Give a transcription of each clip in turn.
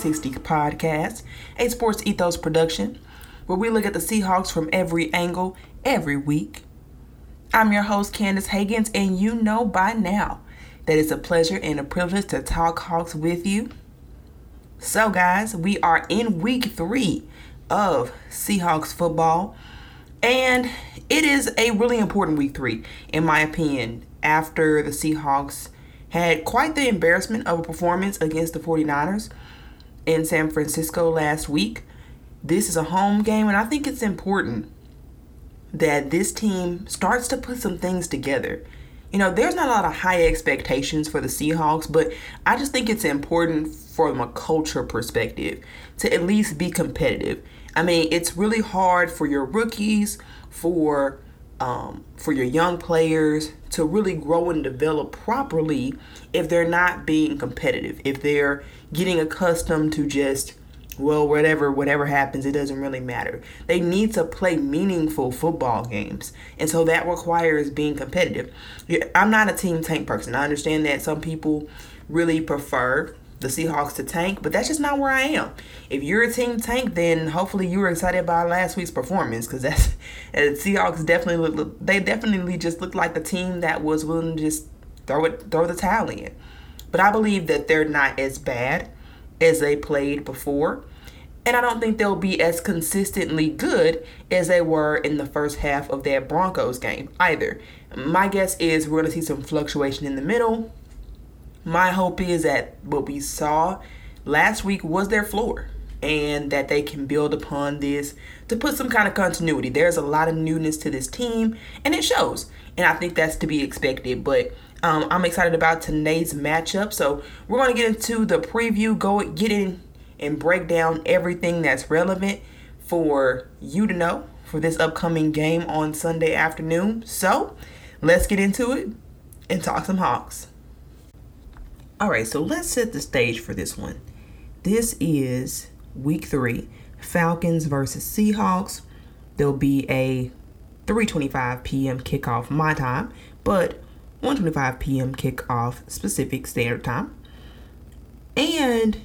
360 podcast, a sports ethos production where we look at the Seahawks from every angle every week. I'm your host, Candace Hagans, and you know by now that it's a pleasure and a privilege to talk Hawks with you. So, guys, we are in week three of Seahawks football, and it is a really important week three, in my opinion, after the Seahawks had quite the embarrassment of a performance against the 49ers in San Francisco last week. This is a home game, and I think it's important that this team starts to put some things together. You know, there's not a lot of high expectations for the Seahawks, but I just think it's important from a culture perspective to at least be competitive. I mean, it's really hard for your rookies, for um, for your young players to really grow and develop properly if they're not being competitive, if they're getting accustomed to just well, whatever whatever happens, it doesn't really matter. They need to play meaningful football games, and so that requires being competitive. I'm not a team tank person. I understand that some people really prefer the Seahawks to tank, but that's just not where I am. If you're a team tank, then hopefully you were excited by last week's performance because that's the Seahawks definitely look, they definitely just looked like the team that was willing to just throw it throw the towel in. But I believe that they're not as bad as they played before. And I don't think they'll be as consistently good as they were in the first half of that Broncos game either. My guess is we're going to see some fluctuation in the middle my hope is that what we saw last week was their floor and that they can build upon this to put some kind of continuity. There's a lot of newness to this team and it shows. And I think that's to be expected. But um, I'm excited about today's matchup. So we're going to get into the preview, go get in and break down everything that's relevant for you to know for this upcoming game on Sunday afternoon. So let's get into it and talk some Hawks. All right, so let's set the stage for this one. This is week three, Falcons versus Seahawks. There'll be a 3:25 p.m. kickoff my time, but 1:25 p.m. kickoff Pacific standard time. And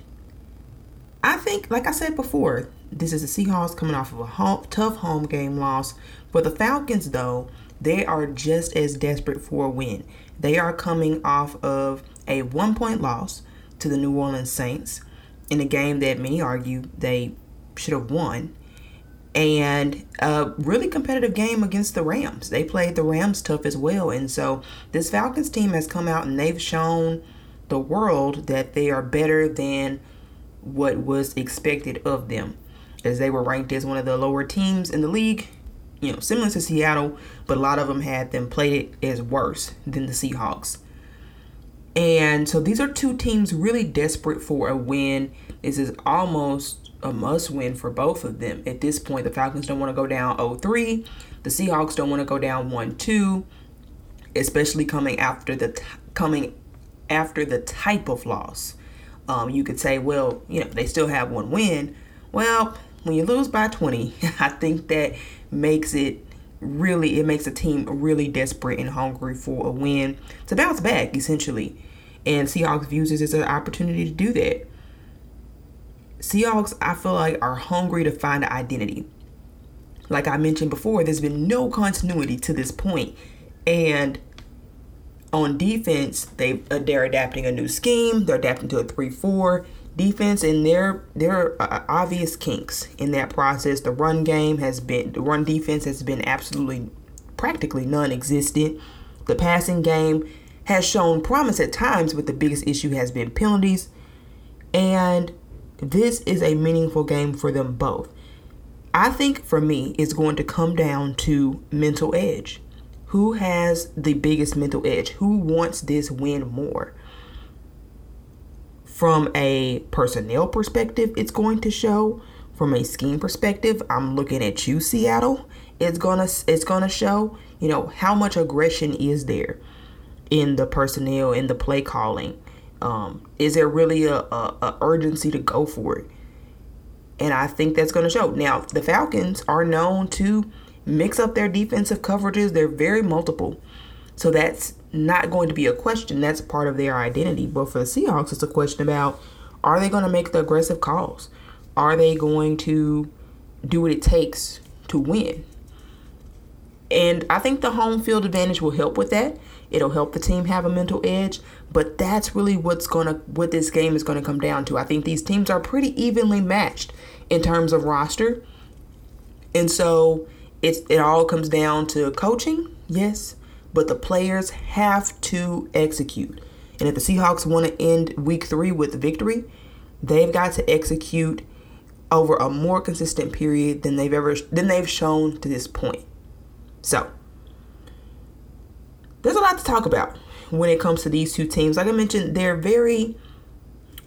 I think, like I said before, this is the Seahawks coming off of a home, tough home game loss. For the Falcons, though, they are just as desperate for a win. They are coming off of a one point loss to the New Orleans Saints in a game that many argue they should have won. And a really competitive game against the Rams. They played the Rams tough as well. And so this Falcons team has come out and they've shown the world that they are better than what was expected of them. As they were ranked as one of the lower teams in the league, you know, similar to Seattle, but a lot of them had them played it as worse than the Seahawks. And so these are two teams really desperate for a win. This is almost a must win for both of them. At this point, the Falcons don't want to go down 0 3. The Seahawks don't want to go down 1 2, especially coming after the t- coming after the type of loss. Um, you could say, well, you know, they still have one win. Well, when you lose by 20, I think that makes it really it makes a team really desperate and hungry for a win to bounce back essentially and Seahawks views this as an opportunity to do that. Seahawks, I feel like, are hungry to find an identity. Like I mentioned before, there's been no continuity to this point. And on defense, they uh, they're adapting a new scheme. They're adapting to a three-four defense, and there there are obvious kinks in that process. The run game has been the run defense has been absolutely practically non-existent. The passing game has shown promise at times, but the biggest issue has been penalties. And this is a meaningful game for them both. I think for me, it's going to come down to mental edge. Who has the biggest mental edge? Who wants this win more? From a personnel perspective, it's going to show. From a scheme perspective, I'm looking at you, Seattle. It's gonna it's gonna show. You know how much aggression is there in the personnel in the play calling? Um, is there really a, a, a urgency to go for it? And I think that's going to show. Now, the Falcons are known to mix up their defensive coverages. They're very multiple. So that's not going to be a question. That's part of their identity. But for the Seahawks, it's a question about are they going to make the aggressive calls? Are they going to do what it takes to win? And I think the home field advantage will help with that. It'll help the team have a mental edge, but that's really what's going to what this game is going to come down to. I think these teams are pretty evenly matched in terms of roster. And so it's it all comes down to coaching, yes, but the players have to execute. And if the Seahawks want to end week three with victory, they've got to execute over a more consistent period than they've ever than they've shown to this point. So there's a lot to talk about when it comes to these two teams. Like I mentioned, they're very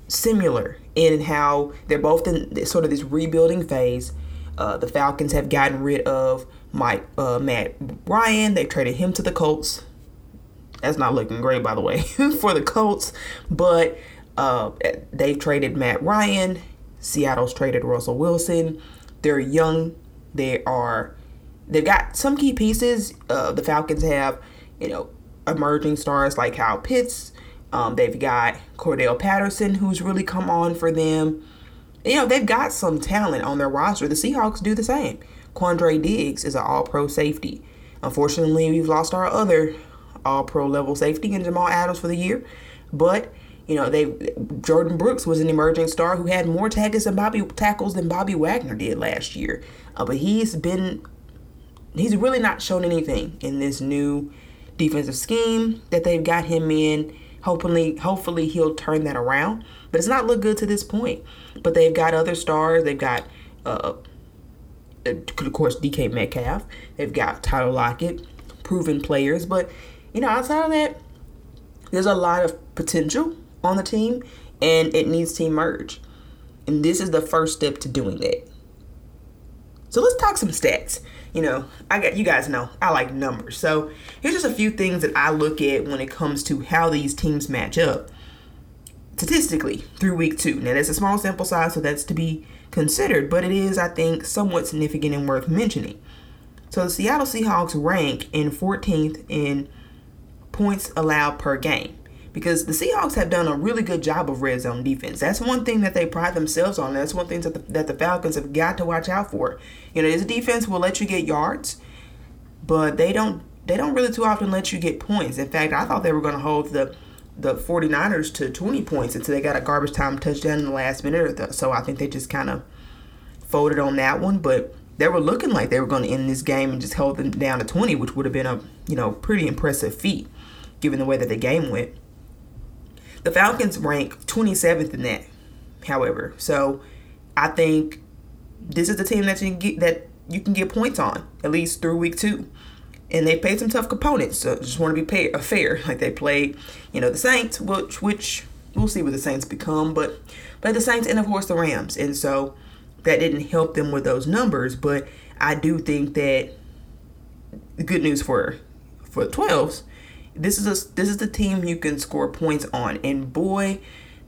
similar in how they're both in sort of this rebuilding phase. Uh, the Falcons have gotten rid of Mike uh, Matt Ryan. They traded him to the Colts. That's not looking great, by the way, for the Colts. But uh, they've traded Matt Ryan. Seattle's traded Russell Wilson. They're young. They are. They've got some key pieces. Uh, the Falcons have, you know, emerging stars like Kyle Pitts. Um, they've got Cordarrelle Patterson, who's really come on for them. You know, they've got some talent on their roster. The Seahawks do the same. Quandre Diggs is an all pro safety. Unfortunately, we've lost our other all pro level safety in Jamal Adams for the year. But, you know, they Jordyn Brooks was an emerging star who had more tackles than Bobby tackles than Bobby Wagner did last year. Uh, but he's been he's really not shown anything in this new defensive scheme that they've got him in. Hopefully, hopefully he'll turn that around. But it's not looked good to this point. But they've got other stars. They've got uh, of course, DK Metcalf. They've got Tyler Lockett, proven players. But, you know, outside of that, there's a lot of potential on the team, and it needs to emerge. And this is the first step to doing that. So let's talk some stats. You know, I got you guys know I like numbers. So here's just a few things that I look at when it comes to how these teams match up statistically through week two. Now that's a small sample size, so that's to be considered, but it is, I think, somewhat significant and worth mentioning. So the Seattle Seahawks rank in 14th in points allowed per game because the Seahawks have done a really good job of red zone defense. That's one thing that they pride themselves on. That's one thing that the, that the Falcons have got to watch out for. You know, this defense will let you get yards, but they don't they don't really too often let you get points. In fact, I thought they were going to hold the the 49ers to 20 points until they got a garbage time touchdown in the last minute or so. I think they just kind of folded on that one, but they were looking like they were going to end this game and just hold them down to 20, which would have been a, you know, pretty impressive feat given the way that the game went. The Falcons rank 27th in that, however. So, I think this is the team that you can get that you can get points on at least through week 2 and they played some tough components. So just want to be pay, uh, fair. Like they played, you know, the Saints, which which we'll see what the Saints become, but but the Saints and of course the Rams, and so that didn't help them with those numbers. But I do think that the good news for for the twelves, this is a this is the team you can score points on, and boy,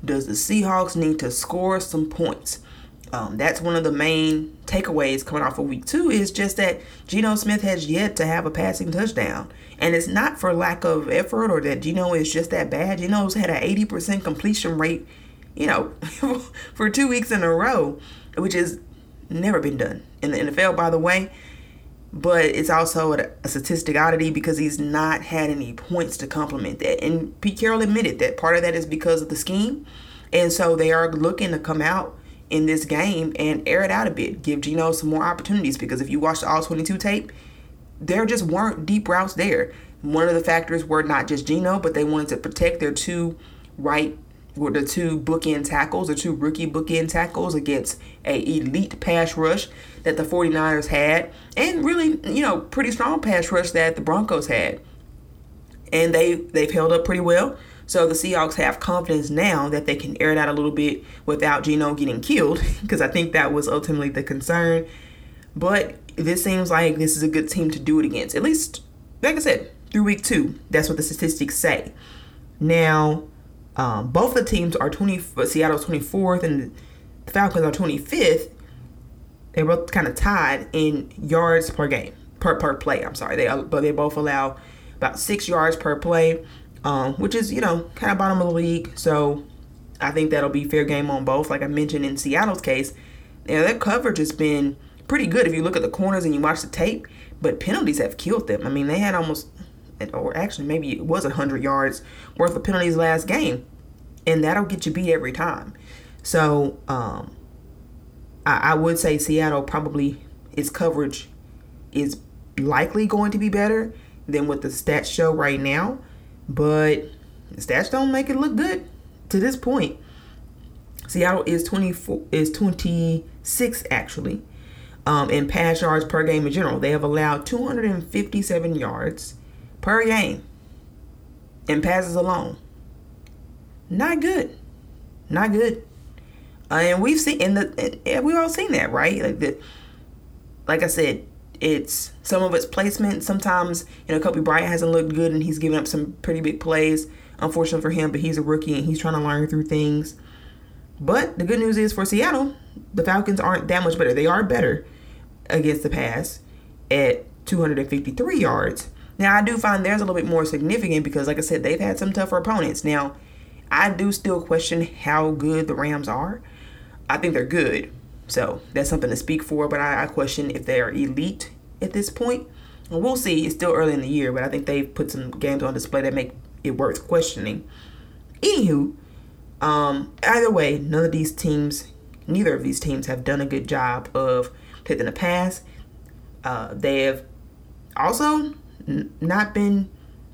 does the Seahawks need to score some points. Um, that's one of the main takeaways coming off of week two is just that Geno Smith has yet to have a passing touchdown. And it's not for lack of effort or that Geno is just that bad. Geno's had an 80% completion rate, you know, for two weeks in a row, which has never been done in the NFL, by the way. But it's also a, statistic oddity because he's not had any points to complement that. And Pete Carroll admitted that part of that is because of the scheme. And so they are looking to come out in this game and air it out a bit. Give Geno some more opportunities because if you watch the all 22 tape, there just weren't deep routes there. One of the factors were not just Geno, but they wanted to protect their two right were the two bookend tackles, the two rookie bookend tackles against a elite pass rush that the 49ers had, and really, you know, pretty strong pass rush that the Broncos had. And they they've held up pretty well. So the Seahawks have confidence now that they can air it out a little bit without Geno getting killed, because I think that was ultimately the concern. But this seems like this is a good team to do it against. At least, like I said, through week two. That's what the statistics say. Now, um, both the teams are 20. Seattle's 24th and the Falcons are 25th. They're both kind of tied in yards per game, per per play. I'm sorry. They but they both allow about six yards per play, um, which is, you know, kind of bottom of the league. So I think that'll be fair game on both. Like I mentioned in Seattle's case, you know, their coverage has been pretty good if you look at the corners and you watch the tape, but penalties have killed them. I mean, they had almost, or actually maybe it was 100 yards worth of penalties last game, and that'll get you beat every time. So um, I, I would say Seattle probably, its coverage is likely going to be better than what the stats show right now, but stats don't make it look good to this point. Seattle is 24 is 26 actually um, in pass yards per game in general. They have allowed 257 yards per game in passes alone. Not good. Not good. And we've seen in the we've all seen that, right? Like the like I said, it's some of its placement. Sometimes, you know, Coby Bryant hasn't looked good and he's given up some pretty big plays. Unfortunately for him, but he's a rookie and he's trying to learn through things. But the good news is for Seattle, the Falcons aren't that much better. They are better against the pass at 253 yards. Now, I do find theirs a little bit more significant because, like I said, they've had some tougher opponents. Now, I do still question how good the Rams are. I think they're good. So that's something to speak for, but I, I question if they are elite at this point. And we'll see. It's still early in the year, but I think they've put some games on display that make it worth questioning. Anywho, um, either way, none of these teams, neither of these teams have done a good job of taking the pass. Uh, they have also n- not been,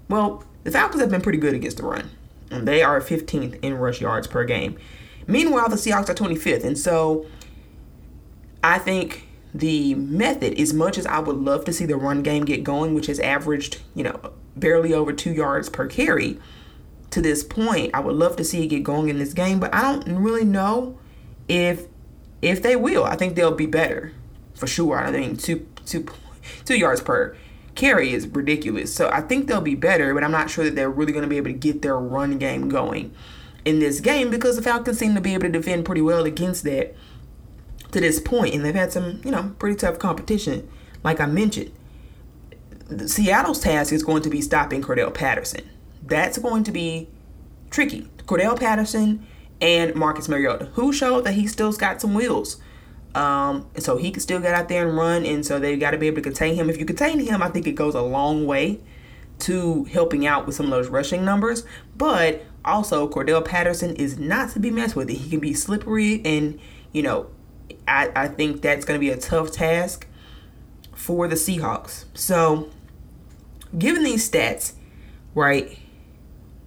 well, the Falcons have been pretty good against the run. And they are 15th in rush yards per game. Meanwhile, the Seahawks are 25th. And so I think the method, as much as I would love to see the run game get going, which has averaged, you know, barely over two yards per carry to this point. I would love to see it get going in this game, but I don't really know if if they will. I think they'll be better for sure. I mean, two two two yards per carry is ridiculous. So I think they'll be better, but I'm not sure that they're really going to be able to get their run game going in this game because the Falcons seem to be able to defend pretty well against that to this point, and they've had some, you know, pretty tough competition, like I mentioned. Seattle's task is going to be stopping Cordarrelle Patterson. That's going to be tricky. Cordarrelle Patterson and Marcus Mariota, who showed that he still's got some wheels. Um, so he can still get out there and run, and so they've got to be able to contain him. If you contain him, I think it goes a long way to helping out with some of those rushing numbers. But also, Cordarrelle Patterson is not to be messed with. He can be slippery, and you know, I, I think that's going to be a tough task for the Seahawks. So given these stats, right,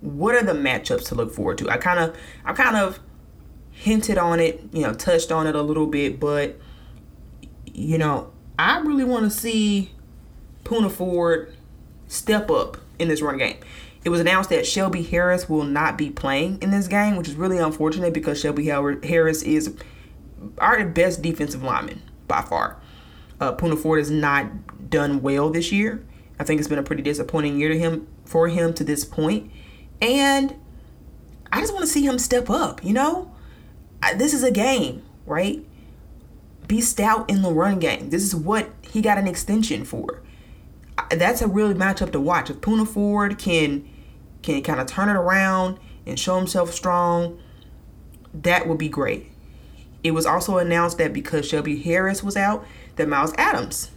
what are the matchups to look forward to? I kind of, I kind of hinted on it, you know, touched on it a little bit, but you know, I really want to see Poona Ford step up in this run game. It was announced that Shelby Harris will not be playing in this game, which is really unfortunate because Shelby Harris is our best defensive lineman by far. Uh, Poona Ford has not done well this year. I think it's been a pretty disappointing year to him for him to this point. And I just want to see him step up, you know? I, this is a game, right? Be stout in the run game. This is what he got an extension for. That's a really matchup to watch. If Poona Ford can can kind of turn it around and show himself strong, that would be great. It was also announced that because Shelby Harris was out, that Myles Adams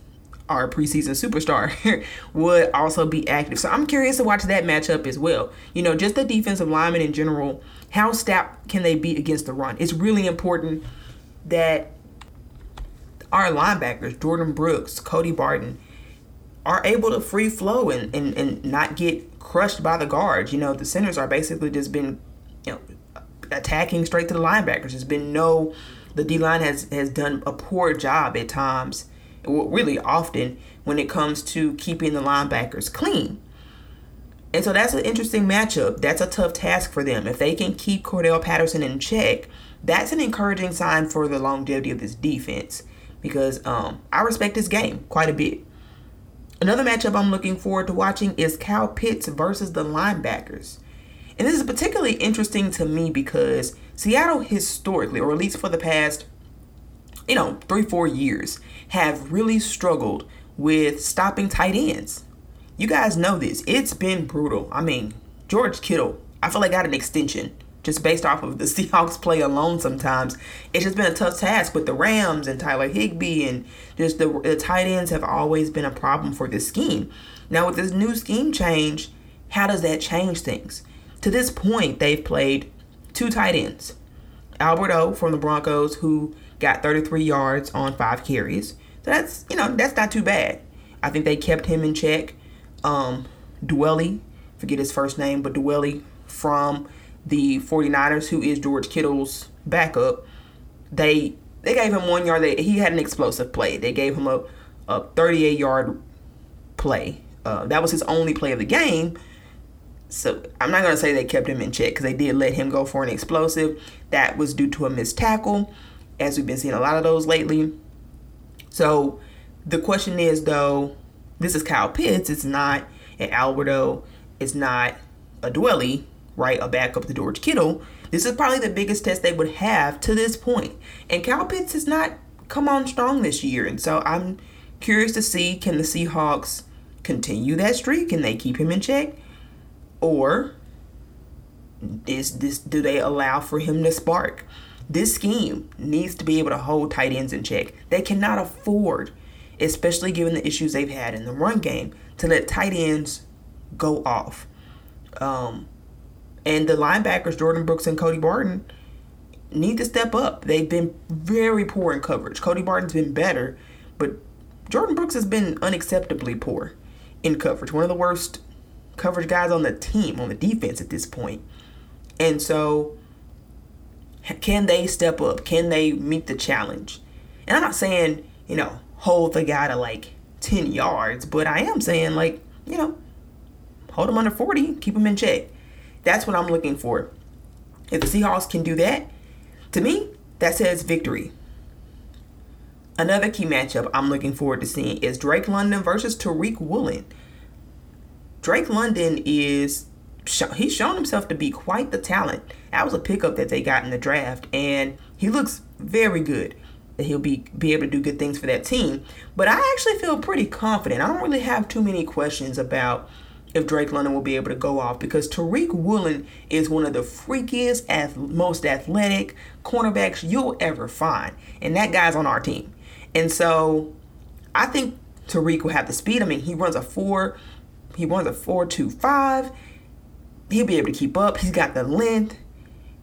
our preseason superstar, would also be active. So I'm curious to watch that matchup as well. You know, just the defensive linemen in general, how stout can they be against the run? It's really important that our linebackers, Jordyn Brooks, Cody Barton, are able to free flow and, and, and not get crushed by the guards. You know, the centers are basically just been, you know, attacking straight to the linebackers. There's been no the D line has has done a poor job at times really often when it comes to keeping the linebackers clean. And so that's an interesting matchup. That's a tough task for them. If they can keep Cordarrelle Patterson in check, that's an encouraging sign for the longevity of this defense because um, I respect this game quite a bit. Another matchup I'm looking forward to watching is Kyle Pitts versus the linebackers. And this is particularly interesting to me because Seattle historically, or at least for the past you know, three, four years have really struggled with stopping tight ends. you guys know this. It's been brutal. I mean, George Kittle, I feel like got an extension just based off of the Seahawks play alone sometimes. It's just been a tough task with the Rams and Tyler Higbee and just the, the tight ends have always been a problem for this scheme. Now with this new scheme change, how does that change things? To this point, they've played two tight ends. Albert O from the Broncos, who got 33 yards on five carries. So that's, you know, that's not too bad. I think they kept him in check. Um, Dwelley, forget his first name, but Dwelley from the 49ers, who is George Kittle's backup, they they gave him one yard. They, he had an explosive play. They gave him a, a 38 yard play. Uh, that was his only play of the game. So I'm not going to say they kept him in check because they did let him go for an explosive. That was due to a missed tackle, as we've been seeing a lot of those lately. So the question is, though, this is Kyle Pitts. It's not an Alberto. It's not a Dwelley right, a backup to George Kittle, this is probably the biggest test they would have to this point. And Kyle Pitts has not come on strong this year. And so I'm curious to see can the Seahawks continue that streak? Can they keep him in check? Or is this do they allow for him to spark? This scheme needs to be able to hold tight ends in check. They cannot afford, especially given the issues they've had in the run game, to let tight ends go off. Um, and the linebackers, Jordyn Brooks and Cody Barton, need to step up. They've been very poor in coverage. Cody Barton's been better, but Jordyn Brooks has been unacceptably poor in coverage. One of the worst coverage guys on the team, on the defense at this point. And so, can they step up? Can they meet the challenge? And I'm not saying, you know, hold the guy to like 10 yards, but I am saying, like, you know, hold him under 40, keep him in check. That's what I'm looking for. If the Seahawks can do that, to me, that says victory. Another key matchup I'm looking forward to seeing is Drake London versus Tariq Woolen. Drake London is he's shown himself to be quite the talent. That was a pickup that they got in the draft, and he looks very good. That he'll be be able to do good things for that team. But I actually feel pretty confident. I don't really have too many questions about if Drake London will be able to go off because Tariq Woolen is one of the freakiest, most athletic cornerbacks you'll ever find. And that guy's on our team. And so I think Tariq will have the speed. I mean, he runs a four, he runs a four two five. He'll be able to keep up. He's got the length.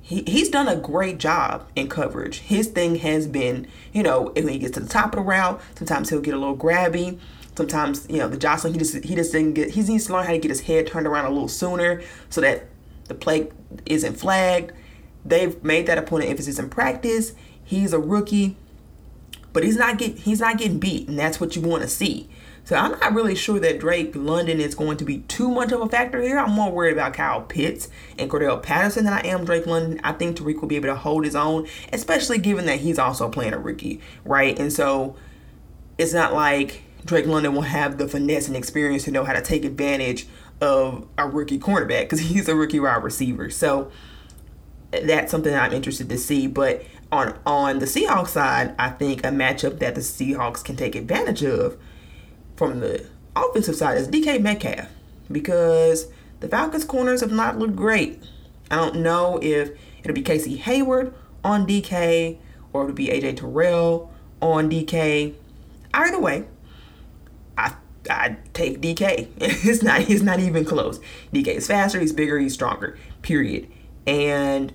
He, he's done a great job in coverage. His thing has been, you know, when he gets to the top of the route, sometimes he'll get a little grabby sometimes you know the jostling he just he just didn't get he needs to learn how to get his head turned around a little sooner so that the play isn't flagged they've made that a point of emphasis in practice he's a rookie but he's not get he's not getting beat and that's what you want to see so I'm not really sure that Drake London is going to be too much of a factor here. I'm more worried about Kyle Pitts and Cordarrelle Patterson than I am Drake London. I think Tariq will be able to hold his own, especially given that he's also playing a rookie, right? And so it's not like Drake London will have the finesse and experience to know how to take advantage of a rookie cornerback because he's a rookie wide receiver. So that's something I'm interested to see. But on on the Seahawks side, I think a matchup that the Seahawks can take advantage of from the offensive side is DK Metcalf because the Falcons corners have not looked great. I don't know if it'll be Casey Hayward on DK or it'll be AJ Terrell on DK. Either way, I take DK. it's not he's not even close. DK is faster, he's bigger, he's stronger. Period. And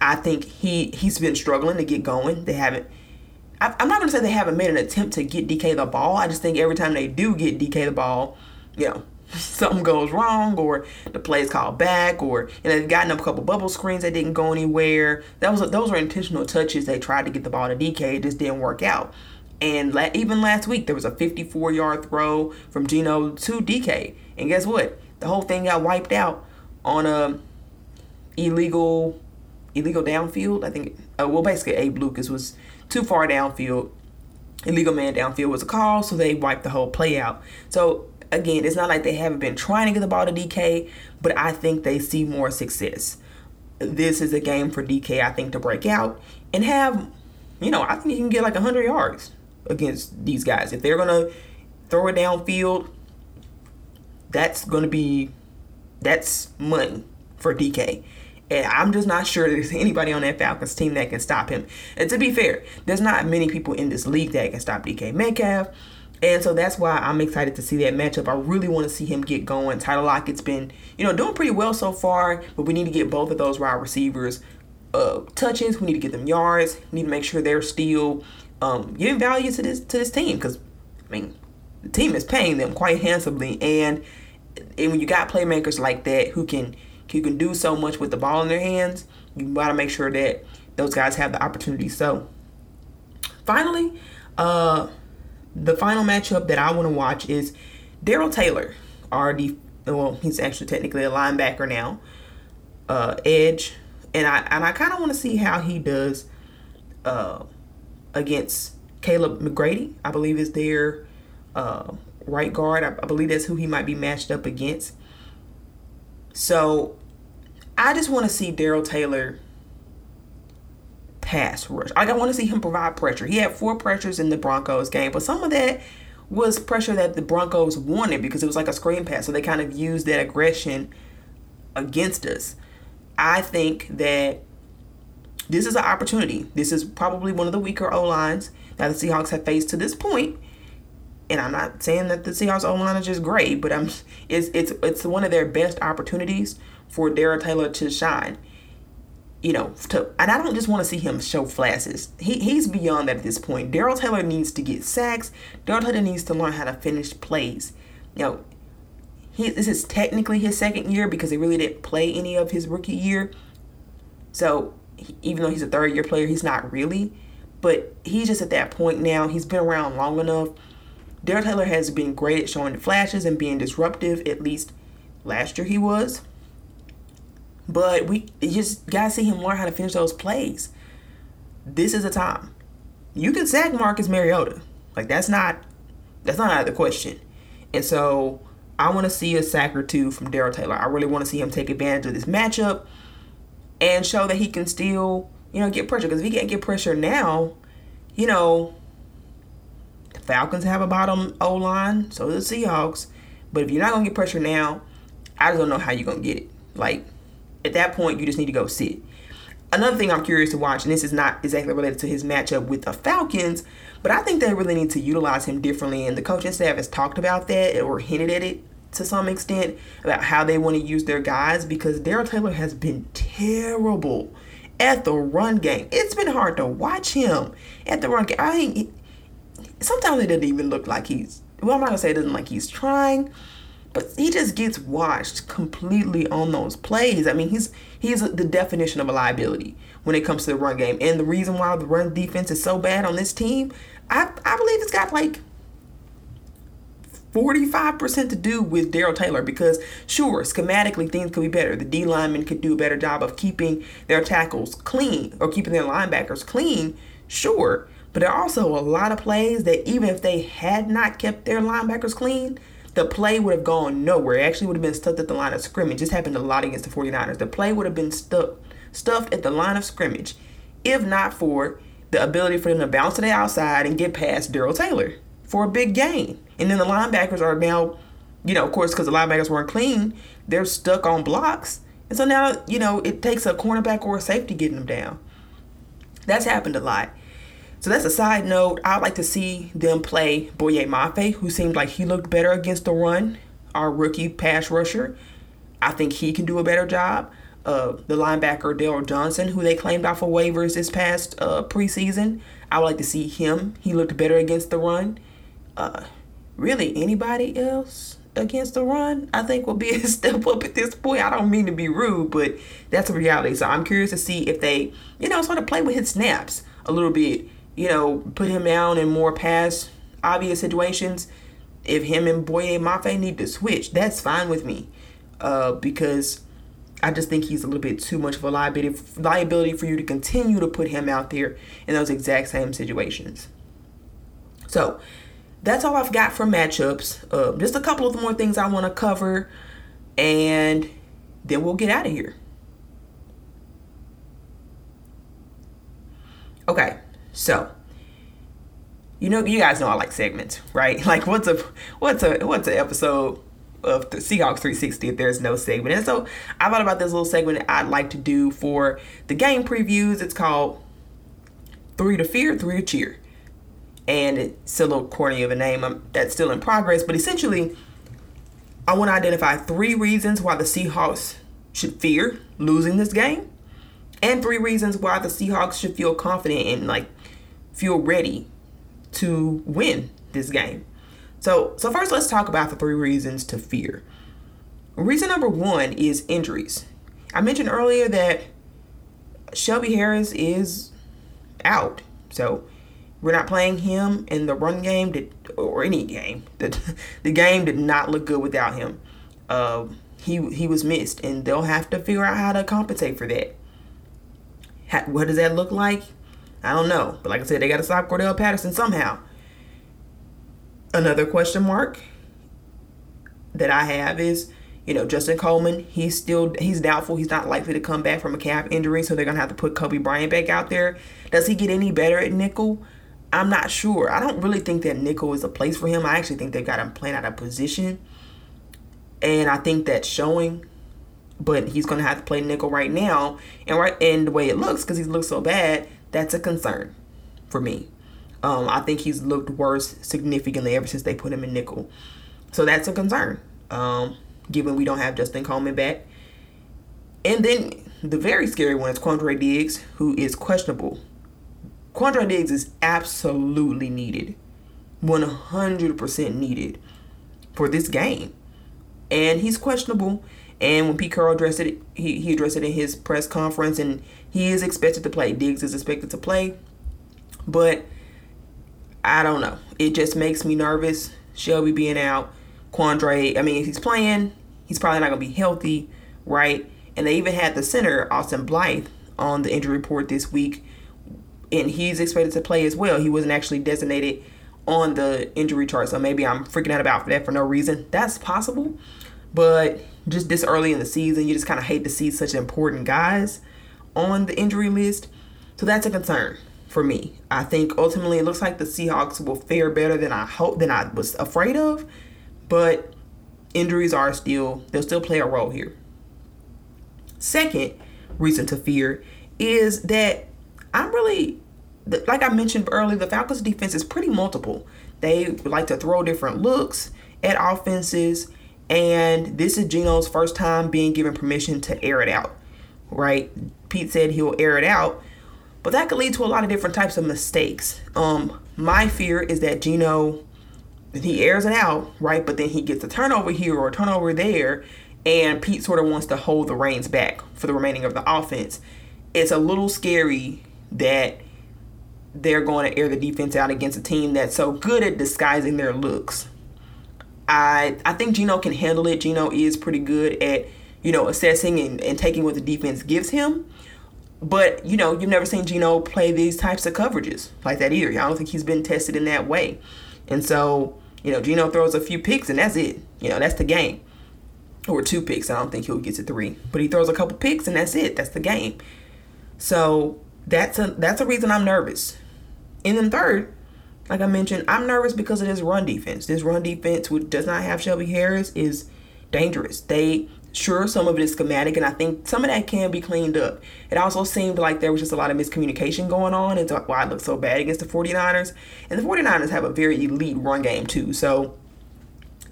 I think he he's been struggling to get going. They haven't. I'm not gonna say they haven't made an attempt to get DK the ball. I just think every time they do get DK the ball, you know, something goes wrong or the play is called back or and they've gotten up a couple bubble screens that didn't go anywhere. That was those were intentional touches. They tried to get the ball to DK, it just didn't work out. And la- even last week, there was a 54 yard throw from Geno to DK. And guess what? The whole thing got wiped out on a illegal illegal downfield. I think, uh, well, basically, Abe Lucas was too far downfield. Illegal man downfield was a call, so they wiped the whole play out. So, again, it's not like they haven't been trying to get the ball to DK, but I think they see more success. This is a game for DK, I think, to break out and have, you know, I think he can get like 100 yards against these guys. If they're gonna throw it downfield, that's to be that's money for DK. And I'm just not sure there's anybody on that Falcons team that can stop him. And to be fair, there's not many people in this league that can stop DK Metcalf. And so that's why I'm excited to see that matchup. I really want to see him get going. Tyler Lockett's been, you know, doing pretty well so far, but we need to get both of those wide receivers uh, touches. We need to get them yards. We need to make sure they're still um, giving value to this to this team because, I mean, the team is paying them quite handsomely, and and when you got playmakers like that who can who can do so much with the ball in their hands, you got to make sure that those guys have the opportunity. So, finally, uh, the final matchup that I want to watch is Darrell Taylor, our well, he's actually technically a linebacker now, uh, edge, and I and I kind of want to see how he does uh, against Kaleb McGary. I believe is their uh, right guard. I, I believe that's who he might be matched up against. So I just want to see Darrell Taylor pass rush. Like I want to see him provide pressure. He had four pressures in the Broncos game, but some of that was pressure that the Broncos wanted because it was like a screen pass. So they kind of used that aggression against us. I think that this is an opportunity. This is probably one of the weaker O lines that the Seahawks have faced to this point. and I'm not saying that the Seahawks O line is just great, but I'm it's it's it's one of their best opportunities for Darrell Taylor to shine. You know, to and I don't just want to see him show flashes. He he's beyond that at this point. Darrell Taylor needs to get sacks. Darrell Taylor needs to learn how to finish plays. You know, he this is technically his second year because he really didn't play any of his rookie year. So even though he's a third year player, he's not really. But he's just at that point now. He's been around long enough Darrell Taylor has been great at showing flashes and being disruptive. At least last year he was. But we just gotta see him learn how to finish those plays. This is a time. You can sack Marcus Mariota. Like that's not that's not out of the question. And so I want to see a sack or two from Darrell Taylor. I really want to see him take advantage of this matchup and show that he can still, you know, get pressure. Because if he can't get pressure now, you know, the Falcons have a bottom O line, so do the Seahawks. But if you're not gonna get pressure now, I just don't know how you're gonna get it. Like at that point, you just need to go sit. Another thing I'm curious to watch, and this is not exactly related to his matchup with the Falcons, but I think they really need to utilize him differently. And the coaching staff has talked about that or hinted at it to some extent about how they want to use their guys because Darrell Taylor has been terrible at the run game. It's been hard to watch him at the run game. I think sometimes it doesn't even look like he's well i'm not gonna say it doesn't like he's trying but he just gets washed completely on those plays i mean he's he's the definition of a liability when it comes to the run game and the reason why the run defense is so bad on this team i, I believe it's got like 45% to do with Darrell Taylor because, sure, schematically things could be better. The D linemen could do a better job of keeping their tackles clean or keeping their linebackers clean, sure. But there are also a lot of plays that even if they had not kept their linebackers clean, the play would have gone nowhere. It actually would have been stuck at the line of scrimmage. This happened a lot against the 49ers. The play would have been stuck stuffed at the line of scrimmage if not for the ability for them to bounce to the outside and get past Darrell Taylor for a big gain. And then the linebackers are now, you know, of course, because the linebackers weren't clean, they're stuck on blocks. And so now, you know, it takes a cornerback or a safety getting them down. That's happened a lot. So that's a side note. I'd like to see them play Boye Mafe, who seemed like he looked better against the run, our rookie pass rusher. I think he can do a better job. Uh, the linebacker Dale Johnson, who they claimed off of waivers this past uh, preseason, I would like to see him. He looked better against the run. Uh, really, anybody else against the run, I think will be a step up at this point. I don't mean to be rude, but that's a reality. So I'm curious to see if they, you know, sort of play with his snaps a little bit you know, put him down in more pass obvious situations. If him and Boye Mafe need to switch, that's fine with me. Uh, because I just think he's a little bit too much of a liability liability for you to continue to put him out there in those exact same situations. So that's all I've got for matchups. Uh, just a couple of more things I want to cover, and then we'll get out of here. Okay, so, you know, you guys know I like segments, right? Like, what's a what's a what's an episode of the Seahawks 360 if there's no segment. And so I thought about this little segment I'd like to do for the game previews. It's called Three to Fear, Three to Cheer. And it's a little corny of a name that's still in progress, but essentially, I want to identify three reasons why the Seahawks should fear losing this game, and three reasons why the Seahawks should feel confident and like feel ready to win this game. So, so first let's talk about the three reasons to fear. Reason number 1 is injuries. I mentioned earlier that Shelby Harris is out. So, we're not playing him in the run game did, or any game. The, the game did not look good without him. Uh, he he was missed, and they'll have to figure out how to compensate for that. How, what does that look like? I don't know. But like I said, they got to stop Cordarrelle Patterson somehow. Another question mark that I have is, you know, Justin Coleman. He's still he's doubtful. He's not likely to come back from a calf injury, so they're gonna have to put Coby Bryant back out there. Does he get any better at nickel? I'm not sure. I don't really think that nickel is a place for him. I actually think they've got him playing out of position. And I think that's showing. But he's gonna have to play nickel right now. And right and the way it looks, because he looks so bad, that's a concern for me. Um, I think he's looked worse significantly ever since they put him in nickel. So that's a concern, um, given we don't have Justin Coleman back. And then the very scary one is Quandre Diggs, who is questionable. Quandre Diggs is absolutely needed, 100% needed for this game. And he's questionable. And when Pete Carroll addressed it, he, he addressed it in his press conference, and he is expected to play. Diggs is expected to play. But I don't know. It just makes me nervous. Shelby being out, Quandre. I mean, if he's playing, he's probably not gonna be healthy, right? And they even had the center Austin Blythe on the injury report this week, and he's expected to play as well. He wasn't actually designated on the injury chart, so maybe I'm freaking out about that for no reason. That's possible, but just this early in the season, you just kind of hate to see such important guys on the injury list. So that's a concern for me. I think ultimately it looks like the Seahawks will fare better than I hope than I was afraid of, but injuries are still they'll still play a role here. Second reason to fear is that I'm really like I mentioned earlier, the Falcons defense is pretty multiple. They like to throw different looks at offenses, and this is Geno's first time being given permission to air it out. Right? Pete said he'll air it out, but that could lead to a lot of different types of mistakes. Um, my fear is that Geno, he airs it out, right? But then he gets a turnover here or a turnover there, and Pete sort of wants to hold the reins back for the remaining of the offense. It's a little scary that they're going to air the defense out against a team that's so good at disguising their looks. I I think Geno can handle it. Geno is pretty good at, you know, assessing and, and taking what the defense gives him. But you know, you've never seen Geno play these types of coverages like that either. I don't think he's been tested in that way. And so, you know, Geno throws a few picks and that's it. You know, that's the game. Or two picks. I don't think he'll get to three. But he throws a couple picks and that's it. That's the game. So that's a that's a reason I'm nervous. And then third, like I mentioned, I'm nervous because of this run defense. This run defense, which does not have Shelby Harris, is dangerous. They Sure, some of it is schematic, and I think some of that can be cleaned up. It also seemed like there was just a lot of miscommunication going on, and why it looked so bad against the 49ers. And the 49ers have a very elite run game, too. So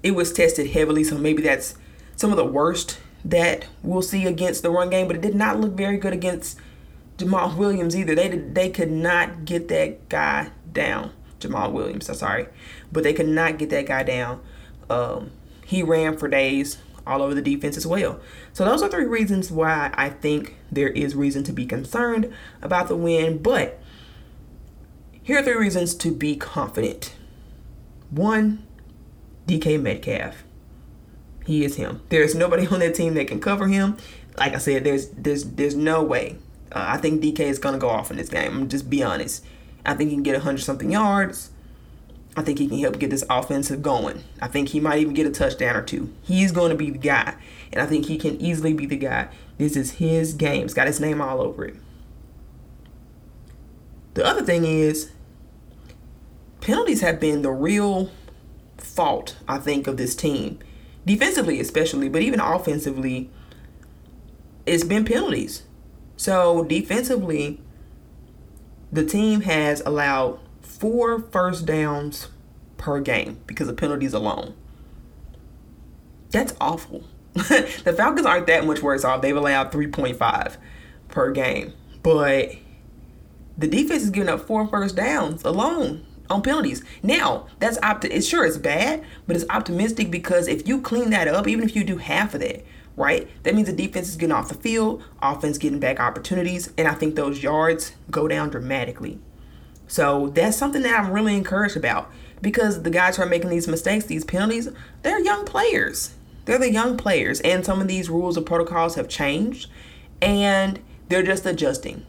it was tested heavily, so maybe that's some of the worst that we'll see against the run game, but it did not look very good against Jamaal Williams either. They they could not get that guy down. Jamaal Williams, I'm sorry, but they could not get that guy down. Um, he ran for days all over the defense as well. So those are three reasons why I think there is reason to be concerned about the win. But here are three reasons to be confident. One, DK Metcalf. He is him. There's nobody on that team that can cover him. Like I said, there's there's there's no way. Uh, I think DK is gonna go off in this game. I'm just be honest. I think he can get 100 something yards. I think he can help get this offensive going. I think he might even get a touchdown or two. He's going to be the guy. And I think he can easily be the guy. This is his game. It's got his name all over it. The other thing is, penalties have been the real fault, I think, of this team. defensively especially, but even offensively, it's been penalties. So defensively, the team has allowed four first downs per game because of penalties alone. That's awful. the Falcons aren't that much worse off. They've allowed 3.5 per game. But the defense is giving up four first downs alone on penalties. Now, that's opti- it's sure it's bad, but it's optimistic because if you clean that up, even if you do half of that, right? That means the defense is getting off the field, offense getting back opportunities, and I think those yards go down dramatically. So that's something that I'm really encouraged about because the guys who are making these mistakes, these penalties, they're young players. They're the young players, and some of these rules and protocols have changed, and they're just adjusting.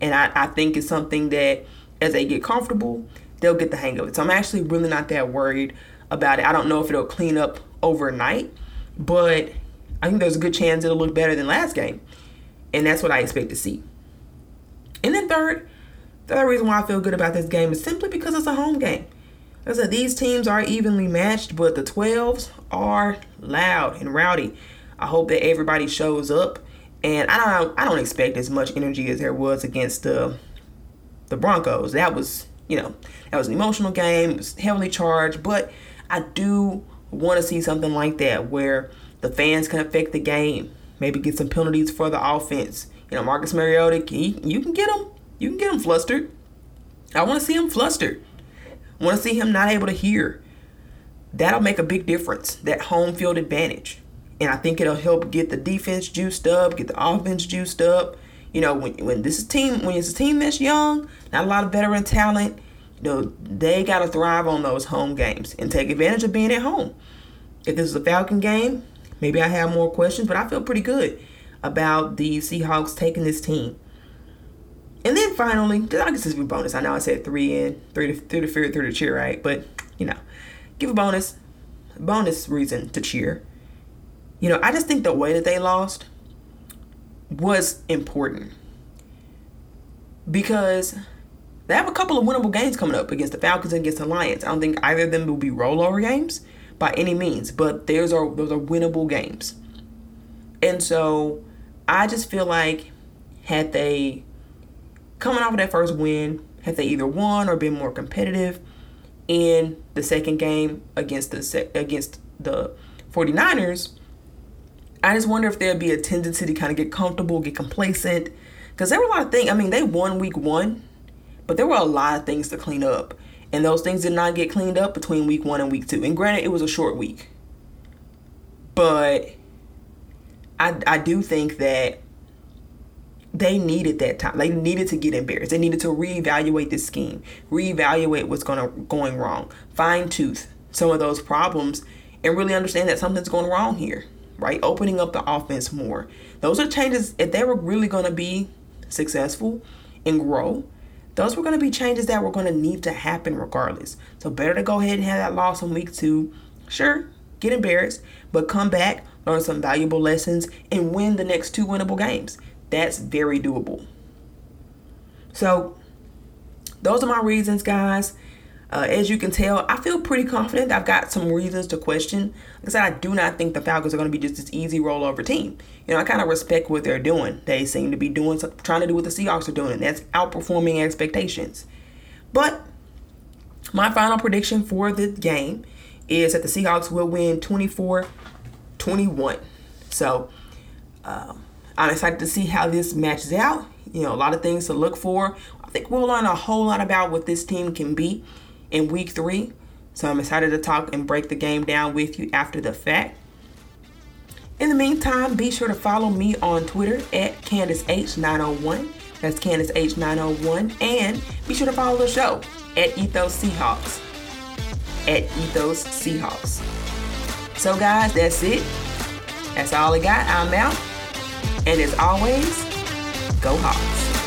And I, I think it's something that as they get comfortable, they'll get the hang of it. So I'm actually really not that worried about it. I don't know if it'll clean up overnight, but I think there's a good chance it'll look better than last game. And that's what I expect to see. And then third, the other reason why I feel good about this game is simply because it's a home game. I said these teams are evenly matched, but the 12s are loud and rowdy. I hope that everybody shows up. And I don't I don't expect as much energy as there was against the the Broncos. That was, you know, that was an emotional game, it was heavily charged, but I do want to see something like that where the fans can affect the game. Maybe get some penalties for the offense. You know, Marcus Mariota, he, you can get him. You can get him flustered. I want to see him flustered. I want to see him not able to hear. That'll make a big difference. That home field advantage. And I think it'll help get the defense juiced up, get the offense juiced up. You know, when, when this is team when it's a team that's young, not a lot of veteran talent, know, they gotta thrive on those home games and take advantage of being at home. If this is a Falcon game, Maybe I have more questions, but I feel pretty good about the Seahawks taking this team. And then finally, I guess this is a bonus. I know I said three in, three to three to fear, three to cheer, right? But you know, give a bonus, bonus reason to cheer. You know, I just think the way that they lost was important because they have a couple of winnable games coming up against the Falcons and against the Lions. I don't think either of them will be rollover games by any means, but there's are those are winnable games. And so I just feel like had they coming off of that first win, had they either won or been more competitive in the second game against the against the 49ers, I just wonder if there'd be a tendency to kind of get comfortable, get complacent. Because there were a lot of things. I mean, they won week one, but there were a lot of things to clean up. And those things did not get cleaned up between week one and week two. And granted, it was a short week. But I, I do think that they needed that time. They needed to get embarrassed. They needed to reevaluate this scheme, reevaluate what's gonna going wrong, fine tooth some of those problems, and really understand that something's going wrong here. Right, opening up the offense more. Those are changes. If they were really going to be successful and grow, those were going to be changes that were going to need to happen regardless. So better to go ahead and have that loss in week two. Sure, get embarrassed, but come back, learn some valuable lessons, and win the next two winnable games. That's very doable. So those are my reasons, guys. Uh, as you can tell, I feel pretty confident. I've got some reasons to question. Like I said, I do not think the Falcons are going to be just this easy rollover team. You know, I kind of respect what they're doing. They seem to be doing, trying to do what the Seahawks are doing, and that's outperforming expectations. But my final prediction for the game is that the Seahawks will win 24 21. So um, I'm excited to see how this matches out. You know, a lot of things to look for. I think we'll learn a whole lot about what this team can be in week three. So I'm excited to talk and break the game down with you after the fact. In the meantime, be sure to follow me on Twitter at CandaceH901. That's CandaceH901. And be sure to follow the show at Ethos Seahawks. At Ethos Seahawks. So, guys, that's it. That's all I got. I'm out. And as always, go Hawks.